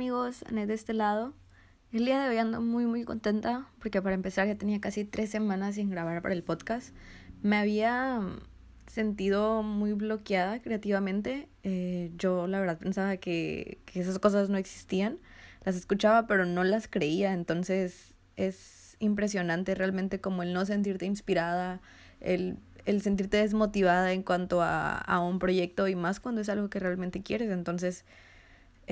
amigos, Anet de este lado. El día de hoy ando muy muy contenta porque para empezar ya tenía casi tres semanas sin grabar para el podcast. Me había sentido muy bloqueada creativamente. Eh, yo la verdad pensaba que, que esas cosas no existían. Las escuchaba pero no las creía. Entonces es impresionante realmente como el no sentirte inspirada, el, el sentirte desmotivada en cuanto a, a un proyecto y más cuando es algo que realmente quieres. Entonces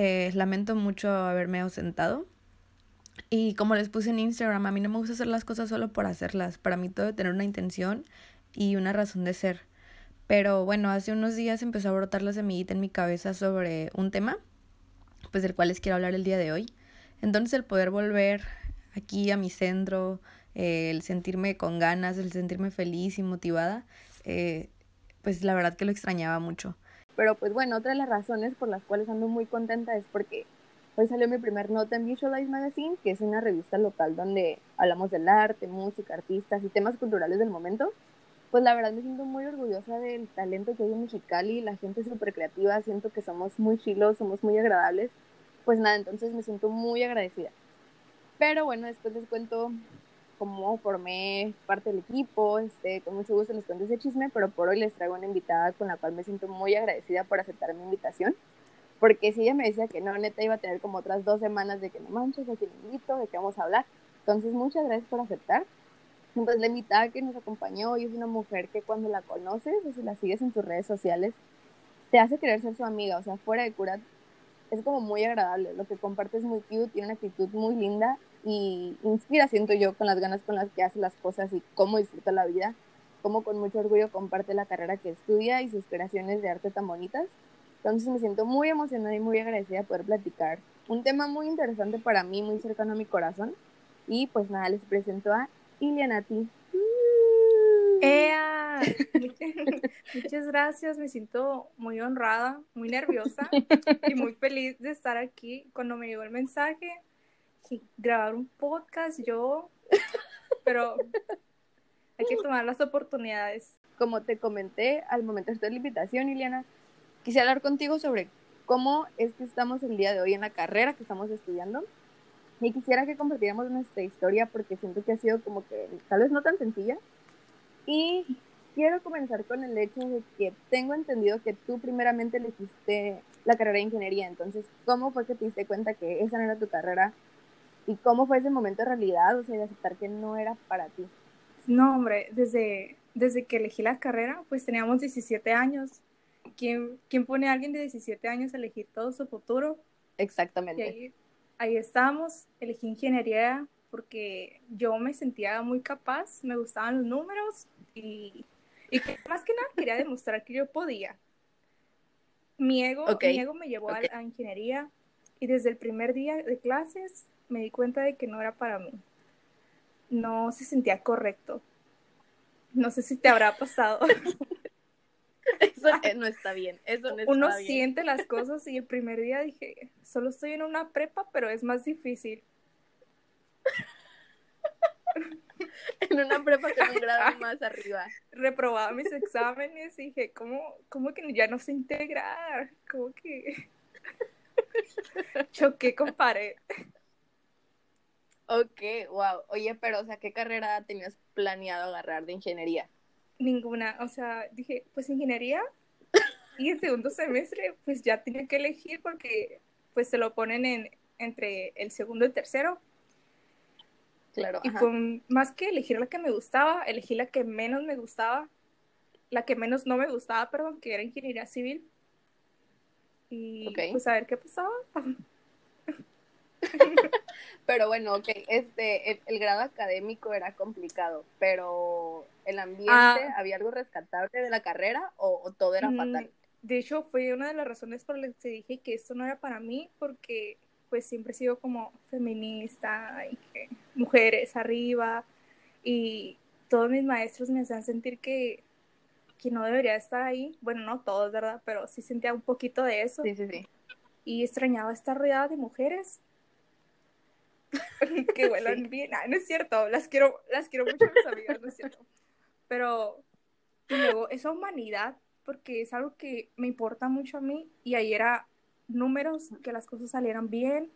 eh, lamento mucho haberme ausentado. Y como les puse en Instagram, a mí no me gusta hacer las cosas solo por hacerlas. Para mí todo debe tener una intención y una razón de ser. Pero bueno, hace unos días empezó a brotar la semillita en mi cabeza sobre un tema, pues del cual les quiero hablar el día de hoy. Entonces el poder volver aquí a mi centro, eh, el sentirme con ganas, el sentirme feliz y motivada, eh, pues la verdad que lo extrañaba mucho. Pero pues bueno, otra de las razones por las cuales ando muy contenta es porque hoy salió mi primer nota en Visualize Magazine, que es una revista local donde hablamos del arte, música, artistas y temas culturales del momento. Pues la verdad me siento muy orgullosa del talento que hay en Mexicali, la gente súper creativa, siento que somos muy chilos, somos muy agradables. Pues nada, entonces me siento muy agradecida. Pero bueno, después les cuento cómo formé parte del equipo, este, con mucho gusto les cuento ese chisme, pero por hoy les traigo una invitada con la cual me siento muy agradecida por aceptar mi invitación, porque si ella me decía que no, neta iba a tener como otras dos semanas de que no manches, aquí me invito, de qué vamos a hablar, entonces muchas gracias por aceptar. Pues la invitada que nos acompañó hoy es una mujer que cuando la conoces o si la sigues en sus redes sociales, te hace querer ser su amiga, o sea, fuera de cura, es como muy agradable, lo que comparte es muy cute, tiene una actitud muy linda y inspira, siento yo, con las ganas con las que hace las cosas y cómo disfruta la vida, cómo con mucho orgullo comparte la carrera que estudia y sus creaciones de arte tan bonitas. Entonces me siento muy emocionada y muy agradecida de poder platicar. Un tema muy interesante para mí, muy cercano a mi corazón. Y pues nada, les presento a Ilianati. ¡Ea! Muchas gracias, me siento muy honrada, muy nerviosa y muy feliz de estar aquí. Cuando me llegó el mensaje, grabar un podcast yo, pero hay que tomar las oportunidades. Como te comenté al momento de esta invitación, Iliana, quisiera hablar contigo sobre cómo es que estamos el día de hoy en la carrera que estamos estudiando. Y quisiera que compartiéramos nuestra historia porque siento que ha sido como que tal vez no tan sencilla. Y quiero comenzar con el hecho de que tengo entendido que tú primeramente elegiste la carrera de ingeniería. Entonces, ¿cómo fue que te diste cuenta que esa no era tu carrera ¿Y cómo fue ese momento de realidad, o sea, de aceptar que no era para ti? No, hombre, desde, desde que elegí la carrera, pues teníamos 17 años. ¿Quién, ¿Quién pone a alguien de 17 años a elegir todo su futuro? Exactamente. ahí, ahí estábamos, elegí ingeniería porque yo me sentía muy capaz, me gustaban los números y, y más que nada quería demostrar que yo podía. Mi ego, mi ego me llevó a, a ingeniería y desde el primer día de clases me di cuenta de que no era para mí. No se sentía correcto. No sé si te habrá pasado. Eso no está bien. Eso no está Uno siente las cosas y el primer día dije, solo estoy en una prepa, pero es más difícil. en una prepa que un grado más arriba. Reprobaba mis exámenes y dije, ¿cómo, cómo que ya no sé integrar? ¿Cómo que choqué con pared? Ok, wow. Oye, pero, o sea, ¿qué carrera tenías planeado agarrar de ingeniería? Ninguna. O sea, dije, pues ingeniería. Y el segundo semestre, pues ya tenía que elegir porque, pues se lo ponen en entre el segundo y el tercero. Claro. Y fue más que elegir la que me gustaba, elegí la que menos me gustaba, la que menos no me gustaba, perdón, que era ingeniería civil. Y pues a ver qué pasaba. pero bueno, ok, este, el, grado académico era complicado, pero el ambiente, ah. ¿había algo rescatable de la carrera o, todo era mm, fatal? De hecho, fue una de las razones por las que dije que esto no era para mí, porque pues siempre he sido como feminista y que mujeres arriba y todos mis maestros me hacían sentir que, que no debería estar ahí. Bueno, no todos, ¿verdad? Pero sí sentía un poquito de eso. Sí, sí, sí. Y extrañaba estar rodeada de mujeres que vuelan bien. Ah, no es cierto, las quiero, las quiero mucho mis amigas, no es cierto. Pero luego esa humanidad, porque es algo que me importa mucho a mí y ahí era números, que las cosas salieran bien,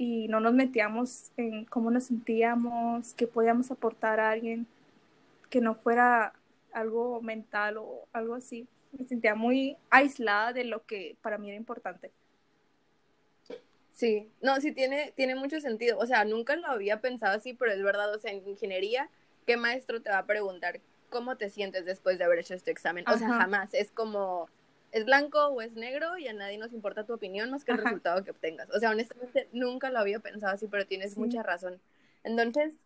y no nos metíamos en cómo nos sentíamos, qué podíamos aportar a alguien, que no fuera algo mental o algo así. Me sentía muy aislada de lo que para mí era importante. Sí, no, sí tiene, tiene mucho sentido. O sea, nunca lo había pensado así, pero es verdad, o sea, en ingeniería, ¿qué maestro te va a preguntar cómo te sientes después de haber hecho este examen? O sea, jamás. Es como, es blanco o es negro y a nadie nos importa tu opinión más que el resultado que obtengas. O sea, honestamente, nunca lo había pensado así, pero tienes mucha razón. Entonces,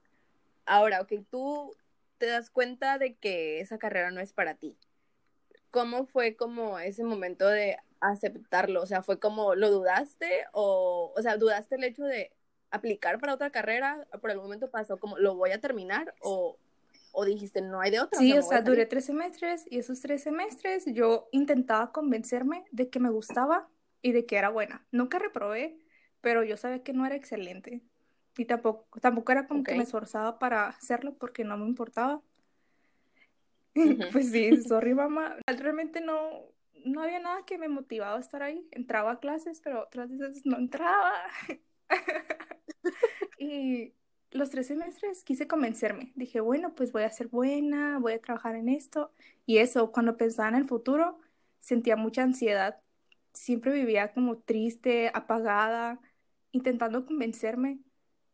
ahora, ok, tú te das cuenta de que esa carrera no es para ti. ¿Cómo fue como ese momento de aceptarlo? O sea, ¿fue como lo dudaste o, o sea, dudaste el hecho de aplicar para otra carrera? ¿Por algún momento pasó como lo voy a terminar o, o dijiste no hay de otra? Sí, o sea, duré tres semestres y esos tres semestres yo intentaba convencerme de que me gustaba y de que era buena. Nunca reprobé, pero yo sabía que no era excelente. Y tampoco, tampoco era como que me esforzaba para hacerlo porque no me importaba. pues sí, sorry mamá. Realmente no, no había nada que me motivaba a estar ahí. Entraba a clases, pero otras veces no entraba. y los tres semestres quise convencerme. Dije, bueno, pues voy a ser buena, voy a trabajar en esto. Y eso, cuando pensaba en el futuro, sentía mucha ansiedad. Siempre vivía como triste, apagada, intentando convencerme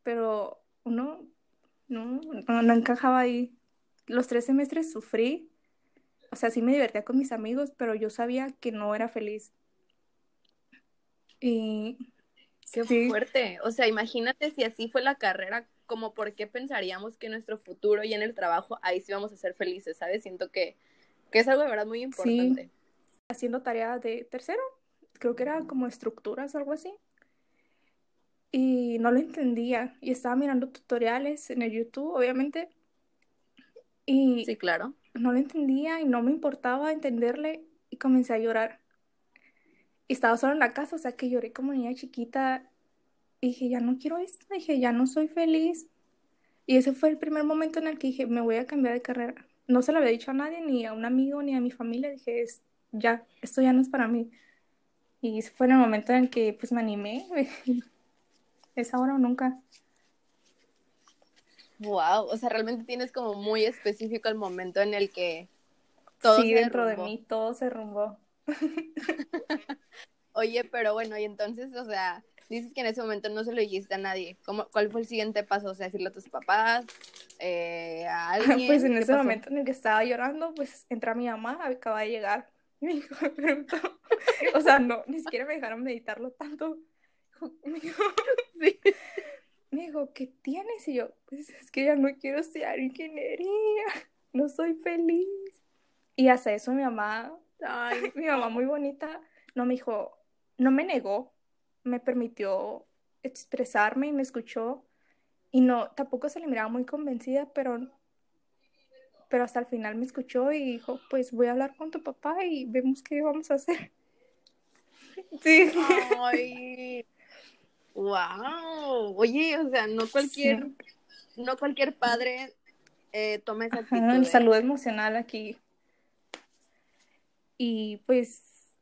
pero uno no, no, encajaba ahí. Los tres semestres sufrí, o sea, sí me divertía con mis amigos, pero yo sabía que no era feliz. Y... Qué fuerte. O sea, imagínate si así fue la carrera, como por qué pensaríamos que nuestro futuro y en el trabajo ahí sí vamos a ser felices, ¿sabes? Siento que, que es algo de verdad muy importante. Haciendo tareas de tercero, creo que era como estructuras, algo así y no lo entendía y estaba mirando tutoriales en el YouTube, obviamente. Y sí, claro. No lo entendía y no me importaba entenderle y comencé a llorar. Y estaba solo en la casa, o sea que lloré como niña chiquita. Y dije, ya no quiero esto, dije, ya no soy feliz. Y ese fue el primer momento en el que dije, me voy a cambiar de carrera. No se lo había dicho a nadie, ni a un amigo, ni a mi familia. Dije, es, ya, esto ya no es para mí. Y ese fue el momento en el que pues me animé. es ahora o nunca. Wow, o sea, realmente tienes como muy específico el momento en el que todo sí, dentro de mí todo se rumbó. Oye, pero bueno, y entonces, o sea, dices que en ese momento no se lo dijiste a nadie. ¿Cómo, ¿Cuál fue el siguiente paso? O sea, decirle a tus papás, eh, a alguien. Pues en ese momento en el que estaba llorando, pues entra mi mamá, acaba de llegar. Me dijo, o sea, no, ni siquiera me dejaron meditarlo tanto. Me dijo, me dijo, ¿qué tienes? Y yo, pues es que ya no quiero estudiar ingeniería, no soy feliz. Y hasta eso mi mamá, ay, mi mamá muy bonita, no me dijo, no me negó, me permitió expresarme y me escuchó. Y no, tampoco se le miraba muy convencida, pero, pero hasta el final me escuchó y dijo, pues voy a hablar con tu papá y vemos qué vamos a hacer. Sí. Ay, Wow, oye, o sea, no cualquier, no cualquier padre eh, toma esa actitud. El ¿eh? salud emocional aquí. Y pues,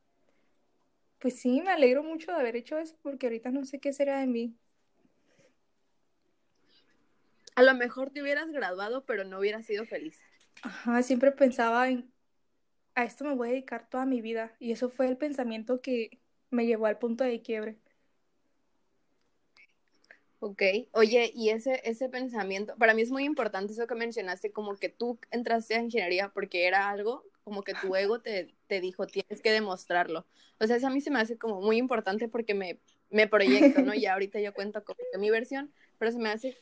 pues sí, me alegro mucho de haber hecho eso porque ahorita no sé qué será de mí. A lo mejor te hubieras graduado, pero no hubieras sido feliz. Ajá, siempre pensaba en, a esto me voy a dedicar toda mi vida. Y eso fue el pensamiento que me llevó al punto de quiebre. Ok, oye, y ese, ese pensamiento, para mí es muy importante eso que mencionaste, como que tú entraste a ingeniería porque era algo como que tu ego te, te dijo, tienes que demostrarlo. O sea, eso a mí se me hace como muy importante porque me, me proyecto, ¿no? Ya ahorita yo cuento con mi versión, pero se me hace,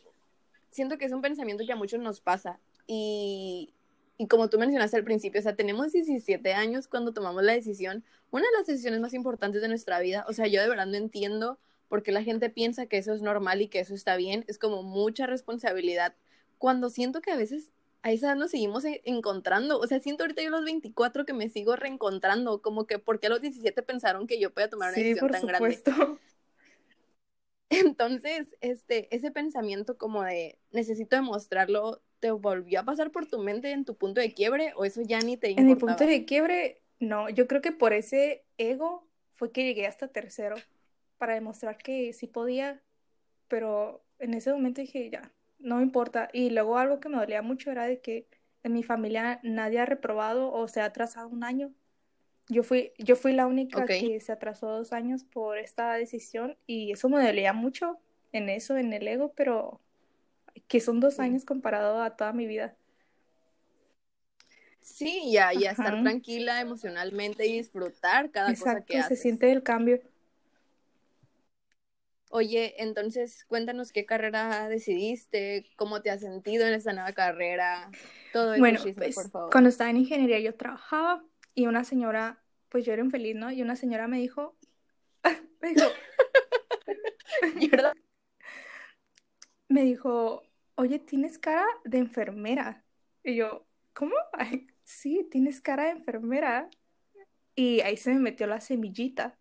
siento que es un pensamiento que a muchos nos pasa. Y, y como tú mencionaste al principio, o sea, tenemos 17 años cuando tomamos la decisión, una de las decisiones más importantes de nuestra vida. O sea, yo de verdad no entiendo porque la gente piensa que eso es normal y que eso está bien, es como mucha responsabilidad. Cuando siento que a veces a esa edad nos seguimos e-, encontrando, o sea, siento ahorita yo los 24 que me sigo reencontrando, como que porque a los 17 pensaron que yo podía tomar una decisión tan supuesto. grande. Entonces, este, ese pensamiento como de necesito demostrarlo, ¿te volvió a pasar por tu mente en tu punto de quiebre o eso ya ni te importaba? En mi punto de quiebre, no, yo creo que por ese ego fue que llegué hasta tercero para demostrar que sí podía pero en ese momento dije, ya, no me importa. Y luego algo que me dolía mucho era de que en mi familia nadie ha reprobado o se ha atrasado un año. Yo fui, yo fui la única que se atrasó dos años por esta decisión y eso me dolía mucho en eso, en el ego, pero que son dos años comparado a toda mi vida. Sí, y a, y a estar tranquila emocionalmente y disfrutar cada cosa Exacto, que se siente el cambio. Oye, entonces cuéntanos qué carrera decidiste, cómo te has sentido en esta nueva carrera, todo el Bueno, chisme, pues por favor. cuando estaba en ingeniería yo trabajaba y una señora, pues yo era infeliz, ¿no? Y una señora me dijo, me dijo, me dijo, oye, tienes cara de enfermera. Y yo, ¿cómo? Ay, sí, tienes cara de enfermera. Y ahí se me metió la semillita.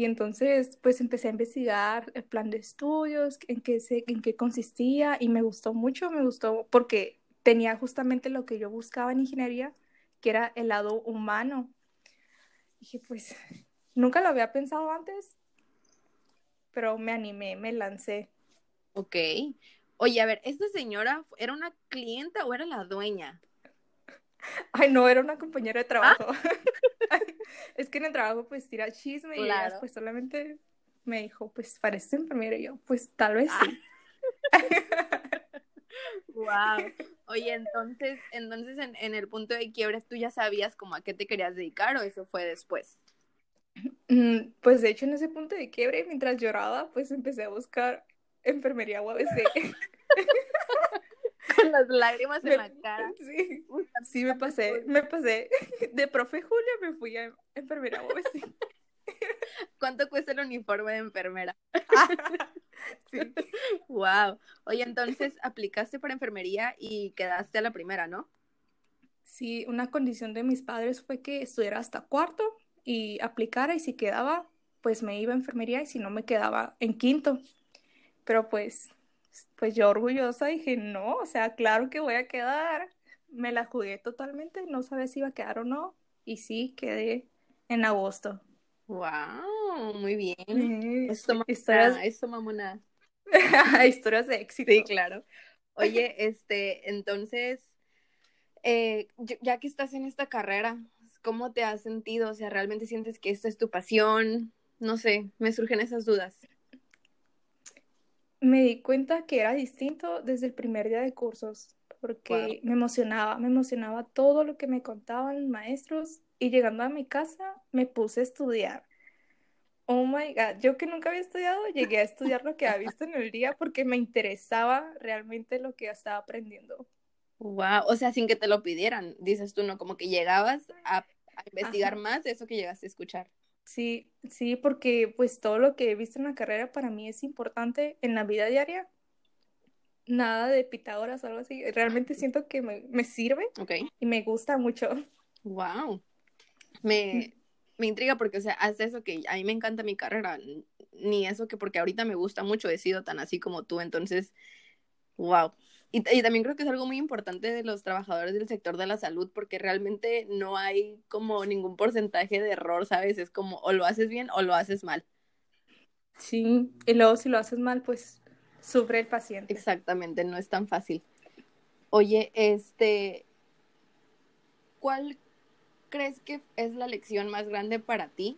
Y entonces, pues empecé a investigar el plan de estudios, en qué se, en qué consistía, y me gustó mucho, me gustó porque tenía justamente lo que yo buscaba en ingeniería, que era el lado humano. Dije, pues, nunca lo había pensado antes, pero me animé, me lancé. Ok. Oye, a ver, ¿esta señora era una clienta o era la dueña? Ay, no, era una compañera de trabajo. Es que en el trabajo pues tira chisme y ella Claro. pues solamente me dijo, pues pareces enfermera y yo, pues tal vez Ah. sí. Wow. Oye, entonces, entonces en, en el punto de quiebre, ¿tú ya sabías como a qué te querías dedicar o eso fue después? Mm, Pues de hecho en ese punto de quiebre, mientras lloraba, pues empecé a buscar enfermería UABC. Con las lágrimas en la cara. Sí, sí me pasé, me pasé. De profe Julia me fui a enfermería UABC. ¿Cuánto cuesta el uniforme de enfermera? Sí. Wow. Oye, entonces aplicaste para enfermería y quedaste a la primera, ¿no? Sí, una condición de mis padres fue que estudiara hasta cuarto y aplicara y si quedaba, pues me iba a enfermería y si no me quedaba en quinto. Pero pues, pues yo orgullosa dije, no, o sea, claro que voy a quedar. Me la jugué totalmente, no sabía si iba a quedar o no y sí, quedé en agosto. Wow, muy bien. Esto, mamona, historias, esto, mamona. historias de éxito. Sí, claro. Oye, este, entonces, eh, ya ya que estás en esta carrera, ¿cómo te has sentido? O sea, ¿realmente sientes que esta es tu pasión? No sé, me surgen esas dudas. Me di cuenta que era distinto desde el primer día de cursos, porque me emocionaba, me emocionaba todo lo que me contaban los maestros y llegando a mi casa me puse a estudiar. Oh my God, yo que nunca había estudiado, llegué a estudiar lo que había visto en el día porque me interesaba realmente lo que estaba aprendiendo. Wow, o sea, sin que te lo pidieran, dices tú, ¿no? Como que llegabas a, a investigar Ajá. más de eso que llegaste a escuchar. Sí, sí, porque pues todo lo que he visto en la carrera para mí es importante en la vida diaria. Nada de Pitágoras o algo así. Realmente siento que me, me sirve Ok. y me gusta mucho. Wow. Me, me intriga porque, o sea, hace eso que a mí me encanta mi carrera, ni eso que porque ahorita me gusta mucho, he sido tan así como tú, entonces, wow. Y, y también creo que es algo muy importante de los trabajadores del sector de la salud porque realmente no hay como ningún porcentaje de error, ¿sabes? Es como o lo haces bien o lo haces mal. Sí, y luego si lo haces mal, pues sufre el paciente. Exactamente, no es tan fácil. Oye, este, ¿cuál crees que es la lección más grande para ti?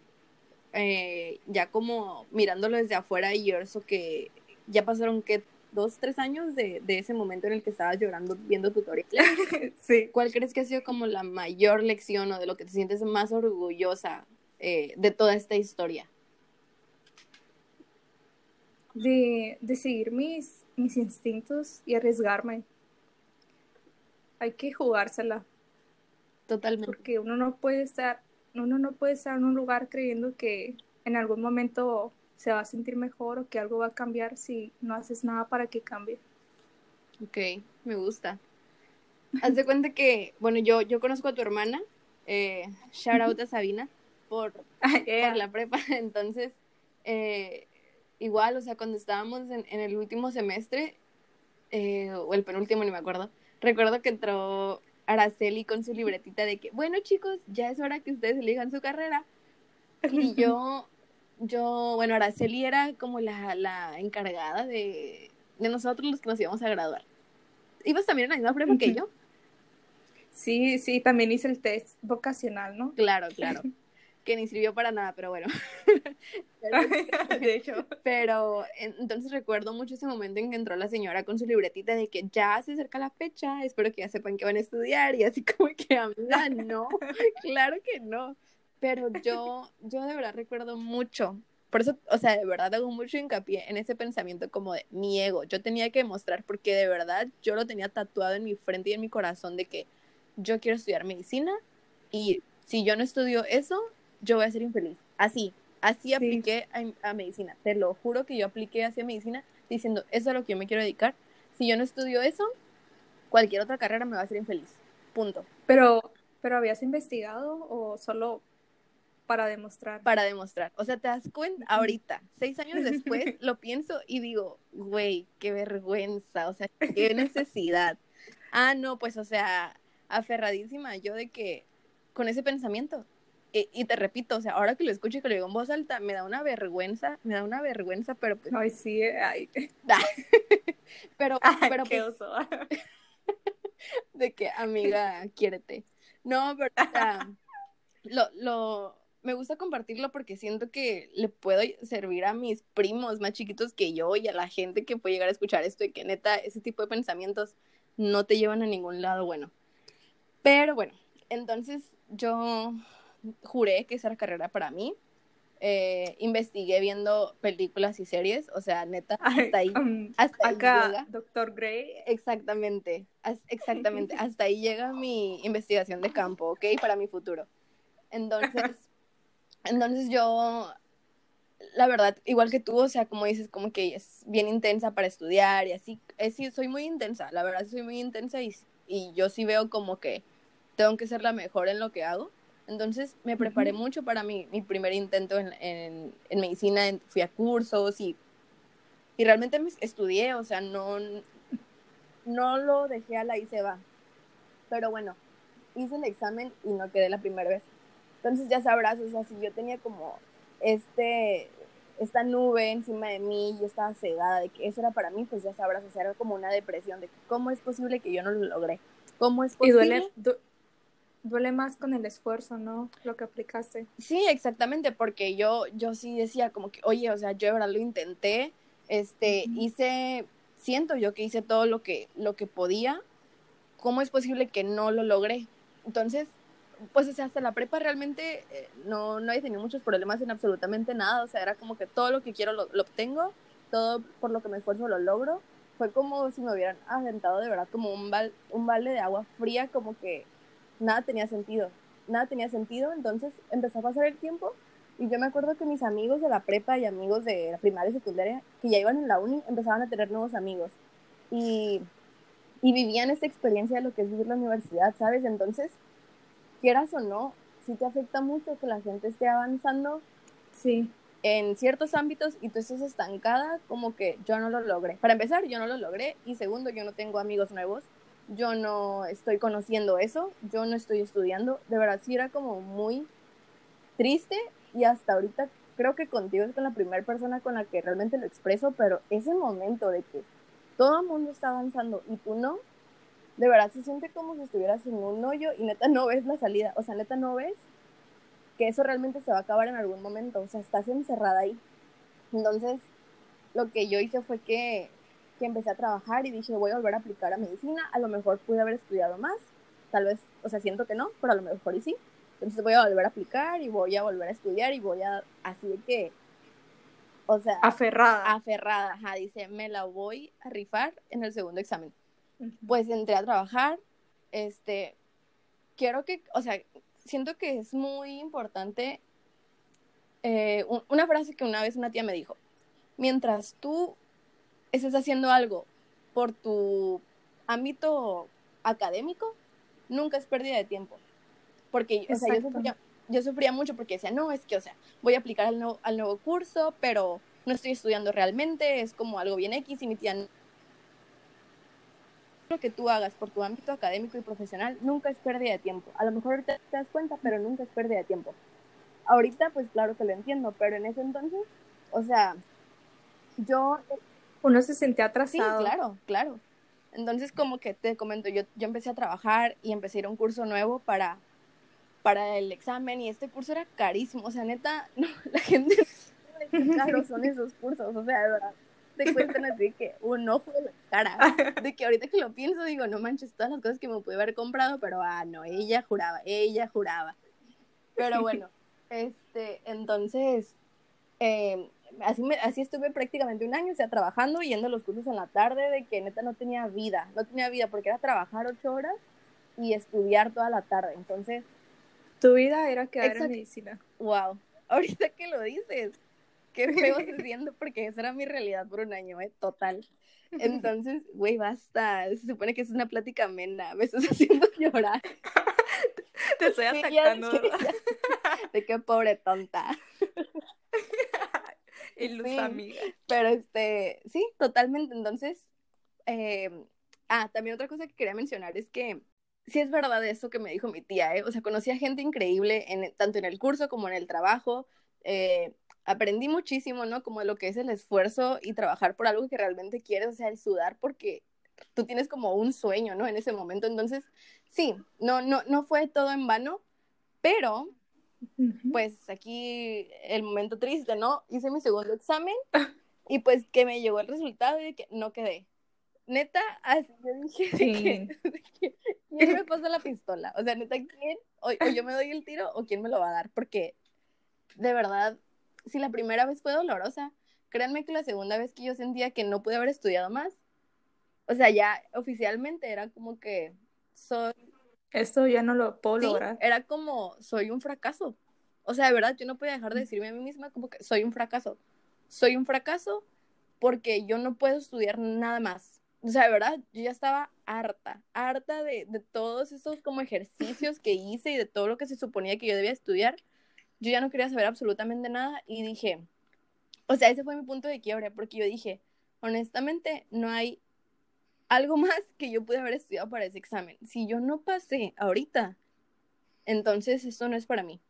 Eh, ya como mirándolo desde afuera y eso que ya pasaron que dos, tres años de, de ese momento en el que estabas llorando viendo tutoriales. Sí. ¿Cuál crees que ha sido como la mayor lección o de lo que te sientes más orgullosa eh, de toda esta historia? De, de seguir mis, mis instintos y arriesgarme. Hay que jugársela, Totalmente. porque uno no puede estar, uno no puede estar en un lugar creyendo que en algún momento se va a sentir mejor o que algo va a cambiar si no haces nada para que cambie. Ok, me gusta. Haz de cuenta que, bueno, yo, yo conozco a tu hermana, eh, shout out a Sabina, por, por la prepa, entonces, eh, igual, o sea, cuando estábamos en, en el último semestre, eh, o el penúltimo, ni me acuerdo, recuerdo que entró Araceli con su libretita de que, bueno chicos, ya es hora que ustedes elijan su carrera, y yo, yo, bueno, Araceli era como la, la encargada de, de nosotros los que nos íbamos a graduar. ¿Ibas también en la misma prueba que yo? Sí, sí, también hice el test vocacional, ¿no? Claro, claro. que ni sirvió para nada, pero bueno. de hecho. Pero entonces recuerdo mucho ese momento en que entró la señora con su libretita de que ya se acerca la fecha, espero que ya sepan que van a estudiar y así como que amiga, no, claro que no. Pero yo, yo de verdad recuerdo mucho. Por eso, o sea, de verdad hago mucho hincapié en ese pensamiento como de mi ego. Yo tenía que demostrar porque de verdad yo lo tenía tatuado en mi frente y en mi corazón de que yo quiero estudiar medicina y si yo no estudio eso, yo voy a ser infeliz. Así, así apliqué a, medicina. Te lo juro que yo apliqué hacia medicina diciendo, eso es a lo que yo me quiero dedicar. Si yo no estudio eso, cualquier otra carrera me va a hacer infeliz. Punto. Pero, pero ¿habías investigado o solo para demostrar? Para demostrar. O sea, te das cuenta ahorita, seis años después, lo pienso y digo, güey, qué vergüenza, o sea, qué necesidad. Ah, no, pues, o sea, aferradísima yo de que con ese pensamiento. Y, te repito, o sea, ahora que lo escucho y que lo digo en voz alta, me da una vergüenza, me da una vergüenza, pero pues... Ay, sí, ay. pero, pero qué pues, oso. de que, amiga, quiérete. No, pero, o sea, lo, lo, me gusta compartirlo porque siento que le puedo servir a mis primos más chiquitos que yo y a la gente que puede llegar a escuchar esto y que neta, ese tipo de pensamientos no te llevan a ningún lado bueno. Pero bueno, entonces yo juré que esa era carrera para mí. Eh, investigué viendo películas y series, o sea, neta, hasta ahí. Um, hasta acá, llega. Doctor Gray. Exactamente, exactamente. hasta ahí llega mi investigación de campo, ¿ok? Para mi futuro. Entonces, entonces yo, la verdad, igual que tú, o sea, como dices, como que es bien intensa para estudiar y así, es, sí, soy muy intensa, la verdad, soy muy intensa y, y yo sí veo como que tengo que ser la mejor en lo que hago. Entonces me preparé mucho para mi, mi primer intento en, en, en medicina, fui a cursos y, y realmente me estudié, o sea, no, no lo dejé a la y se va. Pero bueno, hice el examen y no quedé la primera vez. Entonces ya sabrás, o sea, si yo tenía como este, esta nube encima de mí, yo estaba cegada de que eso era para mí, pues ya sabrás, o sea, era como una depresión de cómo es posible que yo no lo logré. ¿Cómo es posible? Y duele, duele más con el esfuerzo, ¿no? Lo que aplicaste. Sí, exactamente, porque yo, yo sí decía como que, oye, o sea, yo ahora lo intenté, este, hice, siento yo que hice todo lo que, lo que podía, ¿cómo es posible que no lo logré? Entonces, pues, o sea, hasta la prepa realmente eh, no, no he tenido muchos problemas en absolutamente nada, o sea, era como que todo lo que quiero lo, lo obtengo, todo por lo que me esfuerzo lo logro, fue como si me hubieran aventado de verdad como un, bal, un balde de agua fría, como que nada tenía sentido, nada tenía sentido, entonces empezó a pasar el tiempo y yo me acuerdo que mis amigos de la prepa y amigos de la primaria y secundaria que ya iban en la uni empezaban a tener nuevos amigos y, y vivían esta experiencia de lo que es vivir la universidad, ¿sabes? Entonces, quieras o no, sí te afecta mucho que la gente esté avanzando. Sí. En ciertos ámbitos y tú estés estancada, como que yo no lo logré. Para empezar, yo no lo logré. Y segundo, yo no tengo amigos nuevos yo no estoy conociendo eso, yo no estoy estudiando, de verdad sí era como muy triste y hasta ahorita creo que contigo es con la primera persona con la que realmente lo expreso, pero ese momento de que todo el mundo está avanzando y tú no, de verdad se siente como si estuvieras en un hoyo y neta no ves la salida, o sea, neta no ves que eso realmente se va a acabar en algún momento, o sea, estás encerrada ahí. Entonces, lo que yo hice fue que empecé a trabajar y dije, voy a volver a aplicar a medicina, a lo mejor pude haber estudiado más, tal vez, o sea, siento que no, pero a lo mejor y sí. Entonces voy a volver a aplicar y voy a volver a estudiar y voy a, así de que, o sea, aferrada. Aferrada, ajá, dice, me la voy a rifar en el segundo examen. Pues entré a trabajar, este, quiero que, o sea, siento que es muy importante eh, una frase que una vez una tía me dijo, mientras tú estés haciendo algo por tu ámbito académico, nunca es pérdida de tiempo. Porque, o sea, yo sufría, mucho porque decía, no, es que, o sea, voy a aplicar al nuevo, al nuevo curso, pero no estoy estudiando realmente, es como algo bien X y mi tía... Lo que tú hagas por tu ámbito académico y profesional nunca es pérdida de tiempo. A lo mejor te das cuenta, pero nunca es pérdida de tiempo. Ahorita, pues claro que lo entiendo, pero en ese entonces, o sea, yo... Uno se sentía atrasado. Sí, claro, claro. Entonces, como que te comento, yo, yo empecé a trabajar y empecé a ir a un curso nuevo para, para el examen y este curso era carísimo. O sea, neta, no, la gente... Claro, son esos cursos, o sea, de verdad te cuestan así que un ojo de la cara. De que ahorita que lo pienso, digo, no manches, todas las cosas que me pude haber comprado, pero ah, no, ella juraba, ella juraba. Pero bueno, este, entonces, eh, así, me, así estuve prácticamente un año, o sea, trabajando, yendo a los cursos en la tarde, de que neta no tenía vida, no tenía vida, porque era trabajar ocho horas y estudiar toda la tarde. Entonces, tu vida era quedar en medicina. Wow, ahorita que lo dices, qué feo se siente porque esa era mi realidad por un año, ¿eh? Total. Entonces, güey, basta. Se supone que es una plática amena. Me estás haciendo llorar. Te estoy atacando. de qué pobre tonta. Ilusa amiga. Pero este, sí, totalmente. Entonces, eh, ah, también otra cosa que quería mencionar es que sí es verdad eso que me dijo mi tía, ¿eh? O sea, conocí a gente increíble, en, tanto en el curso como en el trabajo. Eh, aprendí muchísimo, ¿no? Como lo que es el esfuerzo y trabajar por algo que realmente quieres, o sea, el sudar porque tú tienes como un sueño, ¿no? En ese momento. Entonces, sí, no, no, no fue todo en vano, pero pues aquí el momento triste, ¿no? Hice mi segundo examen y pues que me llegó el resultado y que no quedé. Neta, así yo dije que, ¿quién me pasa la pistola? O sea, neta, ¿quién? o yo me doy el tiro o quién me lo va a dar, porque de verdad si la primera vez fue dolorosa, créanme que la segunda vez que yo sentía que no pude haber estudiado más, o sea, ya oficialmente era como que soy... Esto ya no lo puedo lograr. Era como, soy un fracaso. O sea, de verdad, yo no podía dejar de decirme a mí misma como que soy un fracaso. Soy un fracaso porque yo no puedo estudiar nada más. O sea, de verdad, yo ya estaba harta, harta de, de todos esos como ejercicios que hice y de todo lo que se suponía que yo debía estudiar yo ya no quería saber absolutamente nada y dije, o sea, ese fue mi punto de quiebre, porque yo dije, honestamente, no hay algo más que yo pude haber estudiado para ese examen. Si yo no pasé ahorita, entonces esto no es para mí.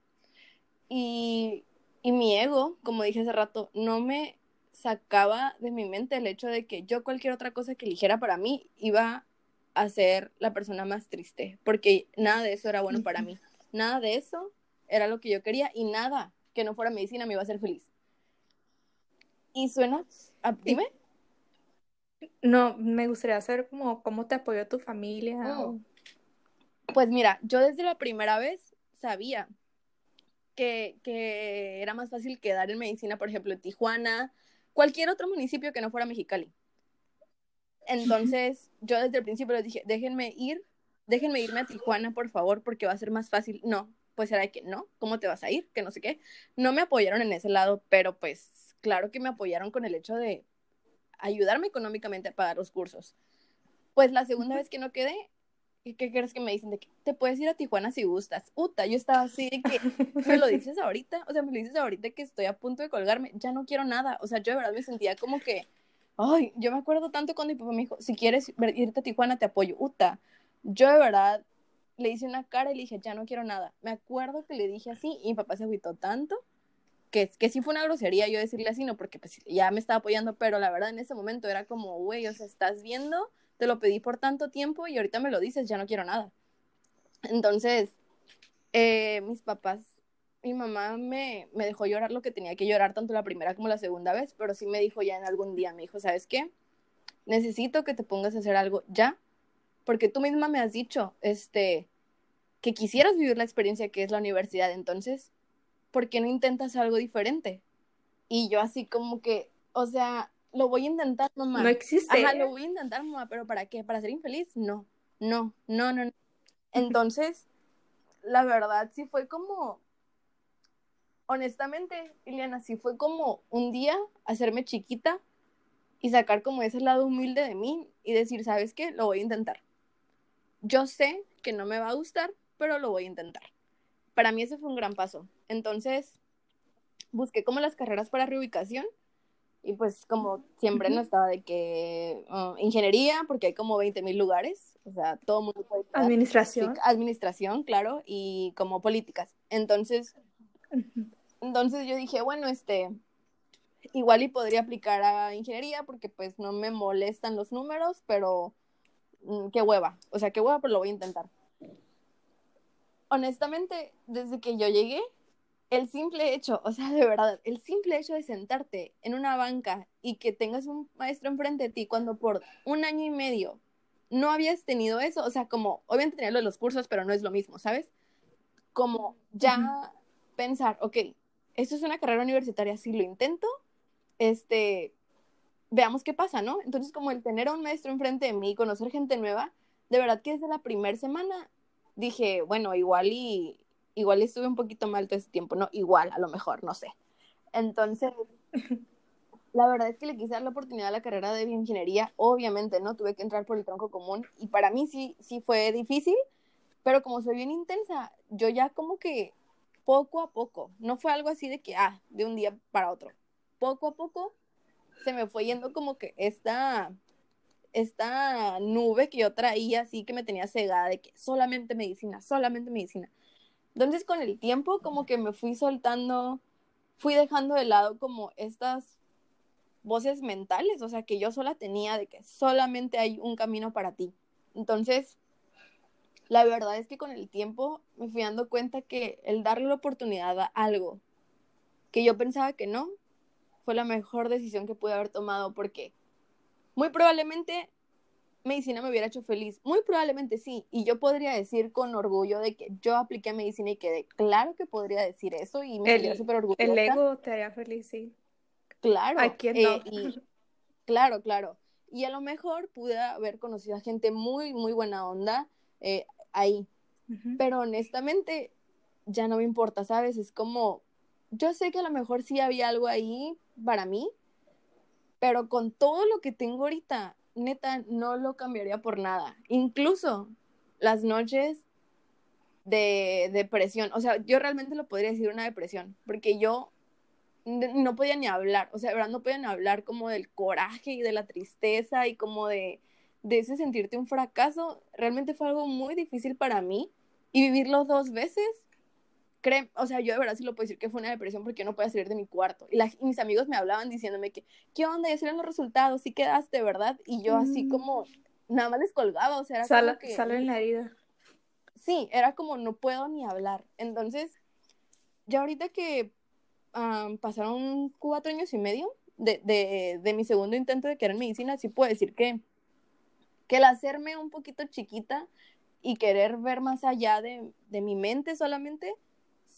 Y, y mi ego, como dije hace rato, no me sacaba de mi mente el hecho de que yo cualquier otra cosa que eligiera para mí iba a ser la persona más triste, porque nada de eso era bueno para mí. Nada de eso era lo que yo quería y nada que no fuera medicina me iba a hacer feliz. ¿Y suena? Ah, dime. No, me gustaría saber cómo, cómo te apoyó tu familia. Oh. Pues mira, yo desde la primera vez sabía que, que, era más fácil quedar en medicina, por ejemplo, en Tijuana, cualquier otro municipio que no fuera Mexicali. Entonces, yo desde el principio les dije, déjenme ir, déjenme irme a Tijuana, por favor, porque va a ser más fácil. No, pues era de que no, ¿cómo te vas a ir? Que no sé qué. No me apoyaron en ese lado, pero pues claro que me apoyaron con el hecho de ayudarme económicamente a pagar los cursos. Pues la segunda vez que no quedé, ¿qué crees que me dicen? De que te puedes ir a Tijuana si gustas. Uta, yo estaba así de que, ¿me lo dices ahorita? O sea, me lo dices ahorita que estoy a punto de colgarme, ya no quiero nada. O sea, yo de verdad me sentía como que, ay, yo me acuerdo tanto cuando mi papá me dijo, si quieres irte a Tijuana, te apoyo. Uta, yo de verdad le hice una cara y le dije, ya no quiero nada. Me acuerdo que le dije así y mi papá se agüitó tanto que, que sí fue una grosería yo decirle así, no, porque pues ya me estaba apoyando, pero la verdad en ese momento era como, güey, o sea, estás viendo, te lo pedí por tanto tiempo y ahorita me lo dices, ya no quiero nada. Entonces, eh, mis papás, mi mamá me, me dejó llorar lo que tenía que llorar tanto la primera como la segunda vez, pero sí me dijo ya en algún día, me dijo, ¿sabes qué? Necesito que te pongas a hacer algo ya, porque tú misma me has dicho, este, que quisieras vivir la experiencia que es la universidad, entonces, ¿por qué no intentas algo diferente? Y yo así como que, o sea, lo voy a intentar, mamá. No existe. Ajá, lo voy a intentar, mamá, pero ¿para qué? ¿Para ser infeliz? No, no, no, no. no. Entonces, la verdad sí fue como, honestamente, Ileana, sí fue como un día hacerme chiquita y sacar como ese lado humilde de mí y decir, ¿sabes qué? Lo voy a intentar. Yo sé que no me va a gustar, pero lo voy a intentar. Para mí ese fue un gran paso. Entonces, busqué como las carreras para reubicación y pues como siempre no estaba de que uh, ingeniería, porque hay como 20 mil lugares, o sea, todo mundo puede... Administración. administración, claro, y como políticas. Entonces, Entonces yo dije, bueno, este, igual y podría aplicar a ingeniería porque pues no me molestan los números, pero mm, qué hueva, o sea, qué hueva, pero lo voy a intentar. Honestamente, desde que yo llegué, el simple hecho, o sea, de verdad, el simple hecho de sentarte en una banca y que tengas un maestro enfrente de ti cuando por un año y medio no habías tenido eso, o sea, como, obviamente tenía lo de los cursos, pero no es lo mismo, ¿sabes? Como ya pensar, ok, esto es una carrera universitaria, si lo intento, este, veamos qué pasa, ¿no? Entonces, como el tener a un maestro enfrente de mí, conocer gente nueva, de verdad que desde la primera semana dije, bueno, igual y igual estuve un poquito mal todo ese tiempo, no, igual, a lo mejor, no sé. Entonces, la verdad es que le quise dar la oportunidad a la carrera de bioingeniería, obviamente, ¿no? Tuve que entrar por el tronco común y para mí sí, sí fue difícil, pero como soy bien intensa, yo ya como que poco a poco, no fue algo así de que, ah, de un día para otro, poco a poco se me fue yendo como que esta, esta nube que yo traía así que me tenía cegada de que solamente medicina, solamente medicina. Entonces con el tiempo como que me fui soltando, fui dejando de lado como estas voces mentales, o sea, que yo sola tenía de que solamente hay un camino para ti. Entonces, la verdad es que con el tiempo me fui dando cuenta que el darle la oportunidad a algo que yo pensaba que no, fue la mejor decisión que pude haber tomado porque muy probablemente medicina me hubiera hecho feliz. Muy probablemente sí. Y yo podría decir con orgullo de que yo apliqué a medicina y quedé claro que podría decir eso y me sentía súper orgullosa. El ego te haría feliz, sí. Claro. ¿A quién no? Eh, claro, claro. Y a lo mejor pude haber conocido a gente muy, muy buena onda eh, ahí. Pero honestamente, ya no me importa, ¿sabes? Es como, yo sé que a lo mejor sí había algo ahí para mí, pero con todo lo que tengo ahorita, neta, no lo cambiaría por nada. Incluso las noches de depresión, o sea, yo realmente lo podría decir una depresión, porque yo no podía ni hablar, o sea, verdad no podía ni hablar como del coraje y de la tristeza y como de, de ese sentirte un fracaso, realmente fue algo muy difícil para mí y vivirlo dos veces o sea, yo de verdad sí lo puedo decir que fue una depresión porque yo no podía salir de mi cuarto. Y, mis amigos me hablaban diciéndome que, ¿qué onda? Ya salieron los resultados, sí quedaste, ¿verdad? Y yo así mm. como, nada más les colgaba, o sea, era como que... Sale en la herida. Sí, era como, no puedo ni hablar. Entonces, ya ahorita que pasaron cuatro años y medio de, de, de, mi segundo intento de querer medicina, sí puedo decir que, que el hacerme un poquito chiquita y querer ver más allá de, de mi mente solamente,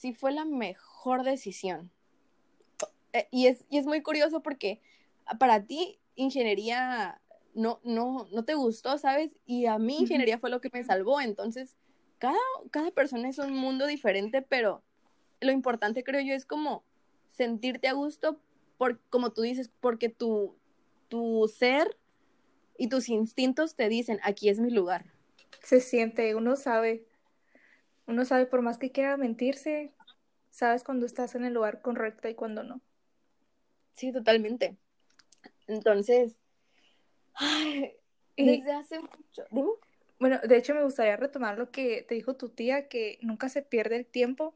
sí fue la mejor decisión. Eh, y, es, y es muy curioso porque para ti ingeniería no, no, no te gustó, ¿sabes? Y a mí ingeniería fue lo que me salvó. Entonces, cada, cada persona es un mundo diferente, pero lo importante creo yo es como sentirte a gusto, por, como tú dices, porque tu, tu ser y tus instintos te dicen, aquí es mi lugar. Se siente, uno sabe. Uno sabe, por más que quiera mentirse, sabes cuando estás en el lugar correcto y cuando no. Sí, totalmente. Entonces, desde hace mucho. Bueno, de hecho me gustaría retomar lo que te dijo tu tía, que nunca se pierde el tiempo.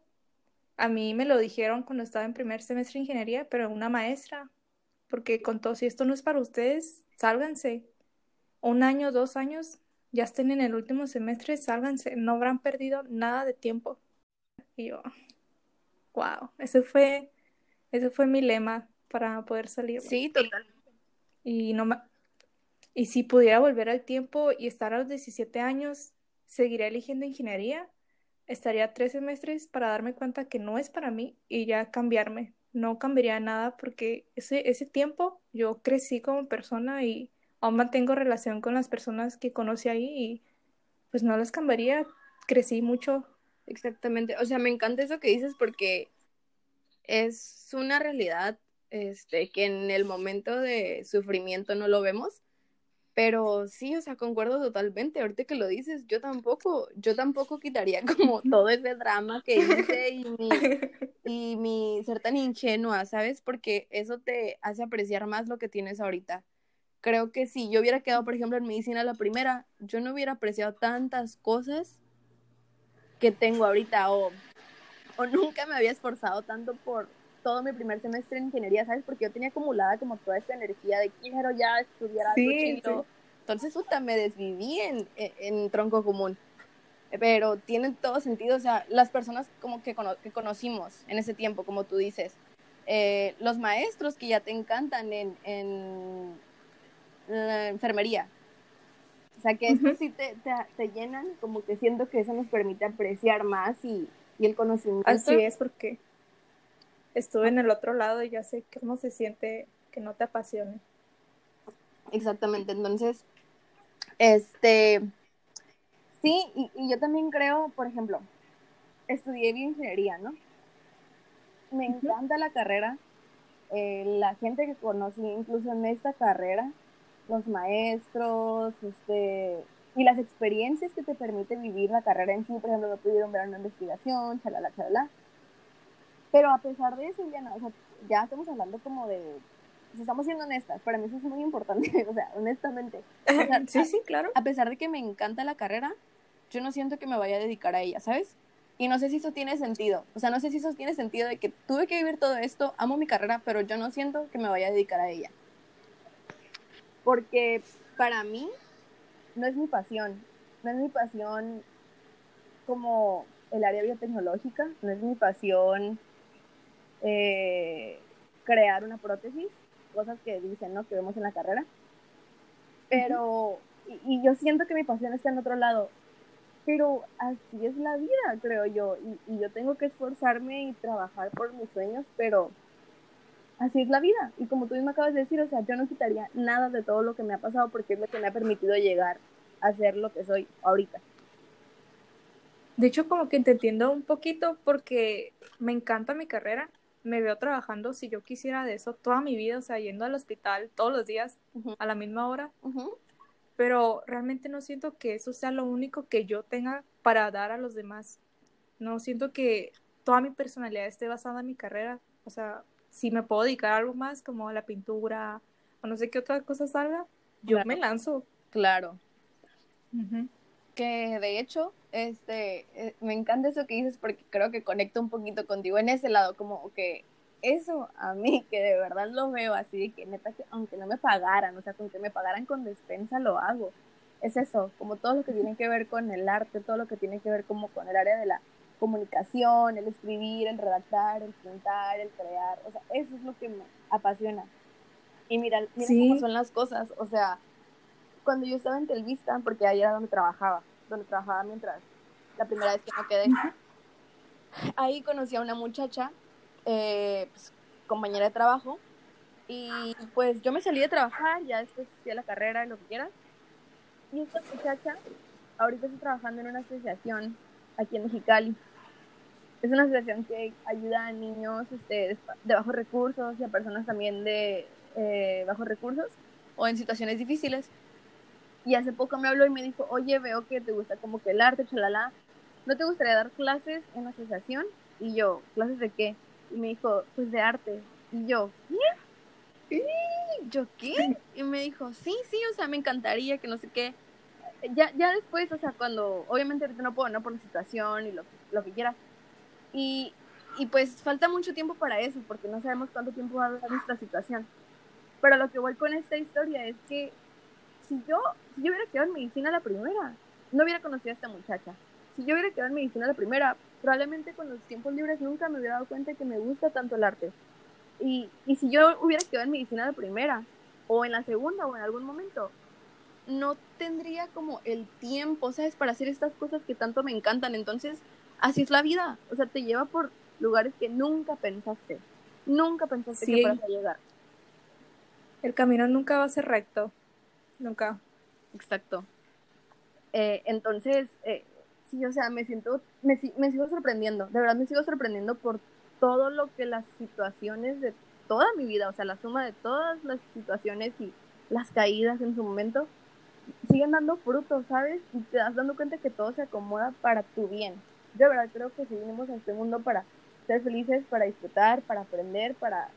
A mí me lo dijeron cuando estaba en primer semestre de ingeniería, pero una maestra, porque contó, si esto no es para ustedes, sálganse. Un año, dos años, ya estén en el último semestre, sálganse, no habrán perdido nada de tiempo. Y yo, wow, ese fue, ese fue mi lema para poder salir. Sí, totalmente. Y, no y si pudiera volver al tiempo y estar a los 17 años, seguiría eligiendo ingeniería, estaría tres semestres para darme cuenta que no es para mí y ya cambiarme. No cambiaría nada porque ese, ese tiempo yo crecí como persona y aún mantengo relación con las personas que conocí ahí y pues no las cambiaría. Crecí mucho. Exactamente. O sea, me encanta eso que dices porque es una realidad este, que en el momento de sufrimiento no lo vemos. Pero sí, o sea, concuerdo totalmente. Ahorita que lo dices, yo tampoco, yo tampoco quitaría como todo ese drama que hice y mi, y mi ser tan ingenua, ¿sabes? Porque eso te hace apreciar más lo que tienes ahorita creo que si yo hubiera quedado, por ejemplo, en medicina la primera, yo no hubiera apreciado tantas cosas que tengo ahorita o o nunca me había esforzado tanto por todo mi primer semestre en ingeniería, ¿sabes? Porque yo tenía acumulada como toda esta energía de quiero ya estudiar algo Sí, chido. Entonces, puta, me desviví en, en, en tronco común. Pero tiene todo sentido, o sea, las personas como que, cono- que conocimos en ese tiempo, como tú dices, eh, los maestros que ya te encantan en, en la enfermería. O sea, que estos Ujú. sí te, te, te llenan, como que siento que eso nos permite apreciar más y, y el conocimiento. Así es, porque estuve en el otro lado y ya sé cómo se siente que no te apasione. Exactamente, entonces, este, sí, y, y yo también creo, por ejemplo, estudié bioingeniería, ¿no? Me encanta la carrera, eh, la gente que conocí incluso en esta carrera, los maestros, este, y las experiencias que te permite vivir la carrera en sí, por ejemplo, me pudieron ver una investigación, chalala, chalala. Pero a pesar de eso, Iliana, o sea, ya estamos hablando como de, si estamos siendo honestas, para mí eso es muy importante, o sea, honestamente. O sea, Sí, sí, claro. a pesar de que me encanta la carrera, yo no siento que me vaya a dedicar a ella, ¿sabes? Y no sé si eso tiene sentido. O sea, no sé si eso tiene sentido de que tuve que vivir todo esto, amo mi carrera, pero yo no siento que me vaya a dedicar a ella. Porque para mí no es mi pasión. No es mi pasión como el área biotecnológica, no es mi pasión eh, crear una prótesis, cosas que dicen, ¿no? Que vemos en la carrera. Pero, y, yo siento que mi pasión está en otro lado, pero así es la vida, creo yo, y yo tengo que esforzarme y trabajar por mis sueños, pero así es la vida, y como tú mismo acabas de decir, o sea, yo no quitaría nada de todo lo que me ha pasado porque es lo que me ha permitido llegar a ser lo que soy ahorita. De hecho, como que te entiendo un poquito porque me encanta mi carrera. Me veo trabajando si yo quisiera de eso toda mi vida, o sea, yendo al hospital todos los días a la misma hora, pero realmente no siento que eso sea lo único que yo tenga para dar a los demás. No siento que toda mi personalidad esté basada en mi carrera. O sea, si me puedo dedicar a algo más como la pintura o no sé qué otra cosa salga, yo Claro. me lanzo. Claro, que de hecho, este, eh, me encanta eso que dices porque creo que conecta un poquito contigo en ese lado, como que eso a mí, que de verdad lo veo así, que neta, que aunque no me pagaran, o sea, con que me pagaran con despensa lo hago. Es eso, como todo lo que tiene que ver con el arte, todo lo que tiene que ver como con el área de la comunicación, el escribir, el redactar, el pintar, el crear, o sea, eso es lo que me apasiona. Y mira, mira Sí. cómo son las cosas, o sea, cuando yo estaba en Telvista, porque ahí era donde trabajaba, donde trabajaba mientras la primera vez que me quedé, ahí conocí a una muchacha, eh, pues, compañera de trabajo, y pues yo me salí de trabajar, ya después fui a la carrera y lo que quieras, y esta muchacha ahorita está trabajando en una asociación aquí en Mexicali. Es una asociación que ayuda a niños este, de bajos recursos y a personas también de eh, bajos recursos o en situaciones difíciles. Y hace poco me habló y me dijo, oye, veo que te gusta como que el arte, chalala, ¿no te gustaría dar clases en la asociación? Y yo, ¿clases de qué? Y me dijo, pues de arte. Y yo, ¿qué? ¿Y yo qué? Y me dijo, sí, sí, o sea, me encantaría que no sé qué. Ya, ya después, o sea, cuando, obviamente ahorita no puedo, ¿no? Por la situación y lo, lo que quieras. Y, y pues falta mucho tiempo para eso, porque no sabemos cuánto tiempo va a durar nuestra situación. Pero lo que voy con esta historia es que si yo, si yo hubiera quedado en medicina la primera, no hubiera conocido a esta muchacha. Si yo hubiera quedado en medicina la primera, probablemente con los tiempos libres nunca me hubiera dado cuenta que me gusta tanto el arte. Y, y si yo hubiera quedado en medicina la primera, o en la segunda, o en algún momento, no tendría como el tiempo, ¿sabes? Para hacer estas cosas que tanto me encantan. Entonces, así es la vida. O sea, te lleva por lugares que nunca pensaste. Nunca pensaste Sí. que fueras a llegar. El camino nunca va a ser recto. Nunca. Exacto. Eh, entonces, eh, sí, o sea, me siento, me, me sigo sorprendiendo, de verdad me sigo sorprendiendo por todo lo que las situaciones de toda mi vida, o sea, la suma de todas las situaciones y las caídas en su momento, siguen dando frutos, ¿sabes? Y te das dando cuenta que todo se acomoda para tu bien. Yo de verdad creo que si vinimos a este mundo para ser felices, para disfrutar, para aprender, para,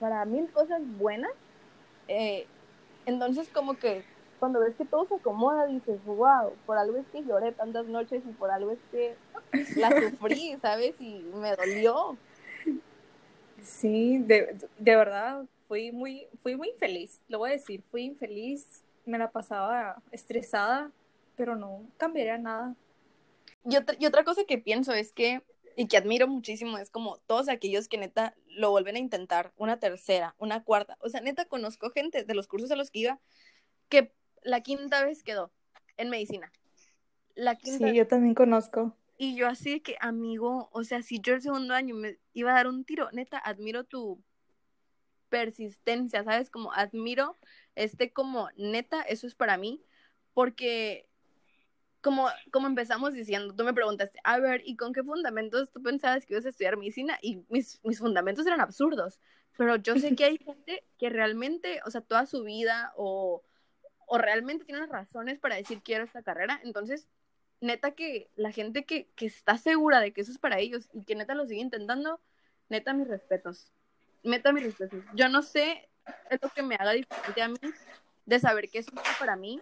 para mil cosas buenas. Eh, entonces como que cuando ves que todo se acomoda, dices, wow, por algo es que lloré tantas noches y por algo es que la sufrí, ¿sabes? Y me dolió. Sí, de, de verdad, fui muy, fui muy infeliz, lo voy a decir, fui infeliz, me la pasaba estresada, pero no cambiaría nada. Y otra, y otra cosa que pienso es que, y que admiro muchísimo, es como todos aquellos que neta lo vuelven a intentar, una tercera, una cuarta. O sea, neta conozco gente de los cursos a los que iba que la quinta vez quedó en medicina. La quinta Sí, yo también conozco. Y yo así de que, amigo, o sea, si yo el segundo año me iba a dar un tiro, neta, admiro tu persistencia, ¿sabes? Como admiro este como, neta, eso es para mí, porque como, como empezamos diciendo, tú me preguntaste, a ver, ¿y con qué fundamentos tú pensabas que ibas a estudiar medicina? Y mis, mis fundamentos eran absurdos, pero yo sé que hay gente que realmente, o sea, toda su vida o, o realmente tiene razones para decir quiero esta carrera, entonces neta que la gente que, que está segura de que eso es para ellos y que neta lo sigue intentando, neta mis respetos. Neta mis respetos. Yo no sé, es lo que me haga diferente a mí de saber que eso es para mí.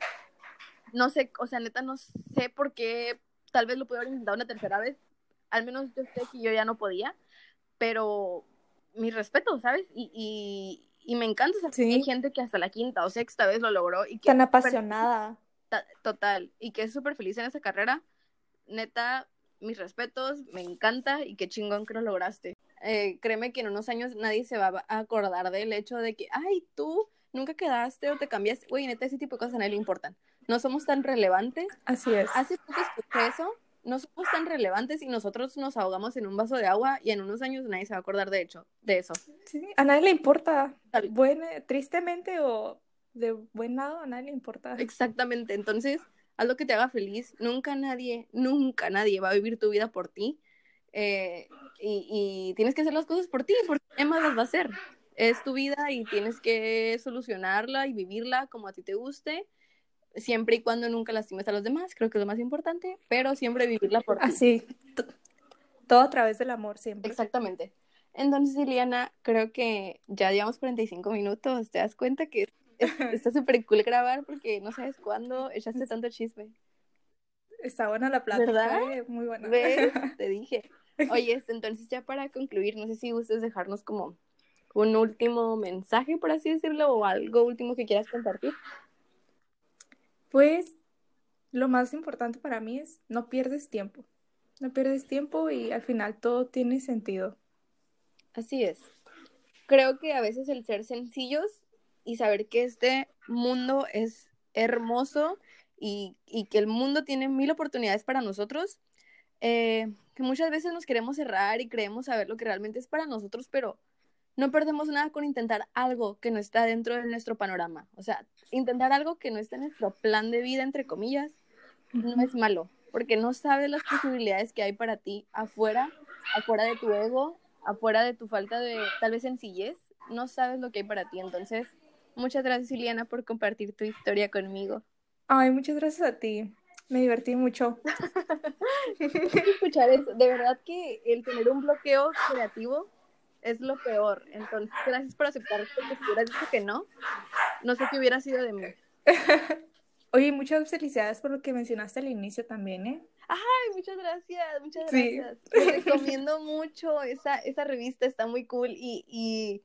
No sé, o sea, neta no sé por qué tal vez lo pude haber intentado una tercera vez. Al menos yo sé que yo ya no podía, pero mis respetos, ¿sabes? Y, y, y me encanta saber Sí. que hay gente que hasta la quinta o sexta vez lo logró y que Tan apasionada. Ta- Total, y que es súper feliz en esa carrera. Neta, mis respetos, me encanta y qué chingón que lo lograste. Eh, créeme que en unos años nadie se va a acordar del hecho de que, ay, tú nunca quedaste o te cambiaste. Güey, neta, ese tipo de cosas a nadie le importan. No somos tan relevantes. Así es. Hace poco escuché eso. No somos tan relevantes y nosotros nos ahogamos en un vaso de agua y en unos años nadie se va a acordar de hecho, de eso. Sí, a nadie le importa. Tal- Buen, tristemente o de buen lado, a nadie le importa. Exactamente, entonces haz lo que te haga feliz. Nunca nadie, nunca nadie va a vivir tu vida por ti. Eh, y, y tienes que hacer las cosas por ti, porque ¿qué más las va a hacer? Es tu vida y tienes que solucionarla y vivirla como a ti te guste, siempre y cuando nunca lastimes a los demás, creo que es lo más importante, pero siempre vivirla por ti. Así, todo a través del amor siempre. Exactamente. Entonces, Liliana, creo que ya llevamos 45 minutos. ¿Te das cuenta que es- está súper cool grabar porque no sabes cuándo echaste tanto chisme? Está buena la plática, ¿Verdad? eh, muy buena. ¿Ves? Te dije. Oye, este, entonces ya para concluir, no sé si gustes dejarnos como un último mensaje, por así decirlo, o algo último que quieras compartir. Pues lo más importante para mí es no pierdes tiempo. No pierdes tiempo y al final todo tiene sentido. Así es. Creo que a veces el ser sencillos y saber que este mundo es hermoso y, y que el mundo tiene mil oportunidades para nosotros, eh, que muchas veces nos queremos cerrar y creemos saber lo que realmente es para nosotros, pero no perdemos nada con intentar algo que no está dentro de nuestro panorama. O sea, intentar algo que no está en nuestro plan de vida, entre comillas, no es malo, porque no sabes las posibilidades que hay para ti afuera, afuera de tu ego, afuera de tu falta de tal vez sencillez, no sabes lo que hay para ti. Entonces, muchas gracias, Iliana, por compartir tu historia conmigo. Ay, muchas gracias a ti. Me divertí mucho. Escuchar eso, de verdad que el tener un bloqueo creativo es lo peor. Entonces, gracias por aceptar, porque si hubieras dicho que no, no sé qué hubiera sido de mí. Oye, muchas felicidades por lo que mencionaste al inicio también, ¿eh? Ay, muchas gracias, muchas Sí. gracias. Te recomiendo mucho esa, esa revista, está muy cool y, y,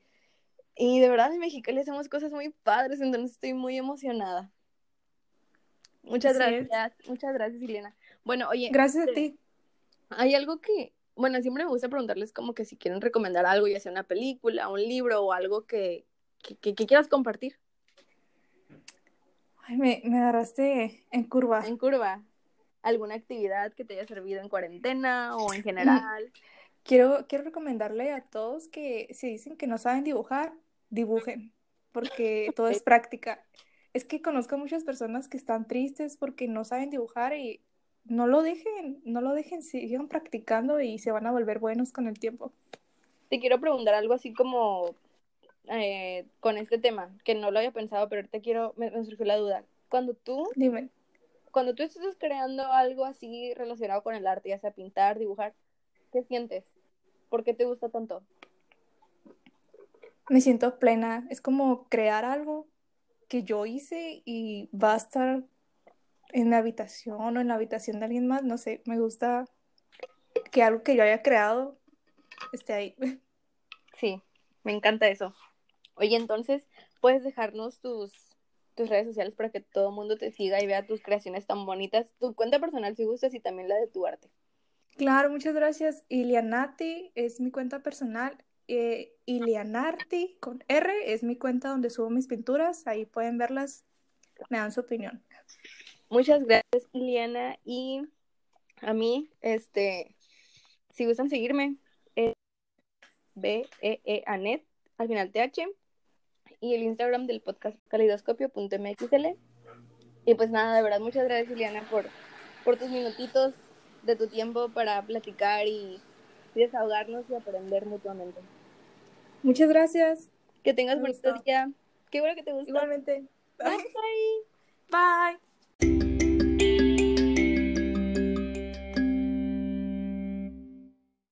y de verdad en México le hacemos cosas muy padres, entonces estoy muy emocionada. Muchas gracias, muchas gracias, Elena. Bueno, oye, Gracias a este, ti. hay algo que, bueno, siempre me gusta preguntarles como que si quieren recomendar algo, ya sea una película, un libro o algo que, que, que- que quieras compartir Ay, me, me agarraste en curva. en curva. ¿Alguna actividad que te haya servido en cuarentena o en general? Quiero, quiero recomendarle a todos que si dicen que no saben dibujar, dibujen, porque todo es práctica. Es que conozco muchas personas que están tristes porque no saben dibujar y no lo dejen, no lo dejen, sigan practicando y se van a volver buenos con el tiempo. Te quiero preguntar algo así como eh, con este tema, que no lo había pensado, pero ahorita quiero, me, me surgió la duda. Cuando tú, Dime, cuando tú estás creando algo así relacionado con el arte, ya sea pintar, dibujar, ¿qué sientes? ¿Por qué te gusta tanto? me siento plena. Es como crear algo que yo hice y va a estar en la habitación o en la habitación de alguien más, no sé, me gusta que algo que yo haya creado esté ahí. Sí, me encanta eso. Oye, entonces, ¿puedes dejarnos tus, tus redes sociales para que todo el mundo te siga y vea tus creaciones tan bonitas? Tu cuenta personal si gustas y también la de tu arte. Claro, muchas gracias. Ilianati es mi cuenta personal. Eh, Ilianarti con R es mi cuenta donde subo mis pinturas. Ahí pueden verlas, me dan su opinión. Muchas gracias, Iliana. Y a mí, este, si gustan seguirme, es b e e anet al final TH, y el Instagram del podcast calidoscopio.mxl. Y pues nada, de verdad, muchas gracias, Iliana, por, por tus minutitos de tu tiempo para platicar y, desahogarnos y aprender mutuamente. Muchas gracias. Que tengas bonito día. Qué bueno que te gustó. Igualmente. Bye. Bye.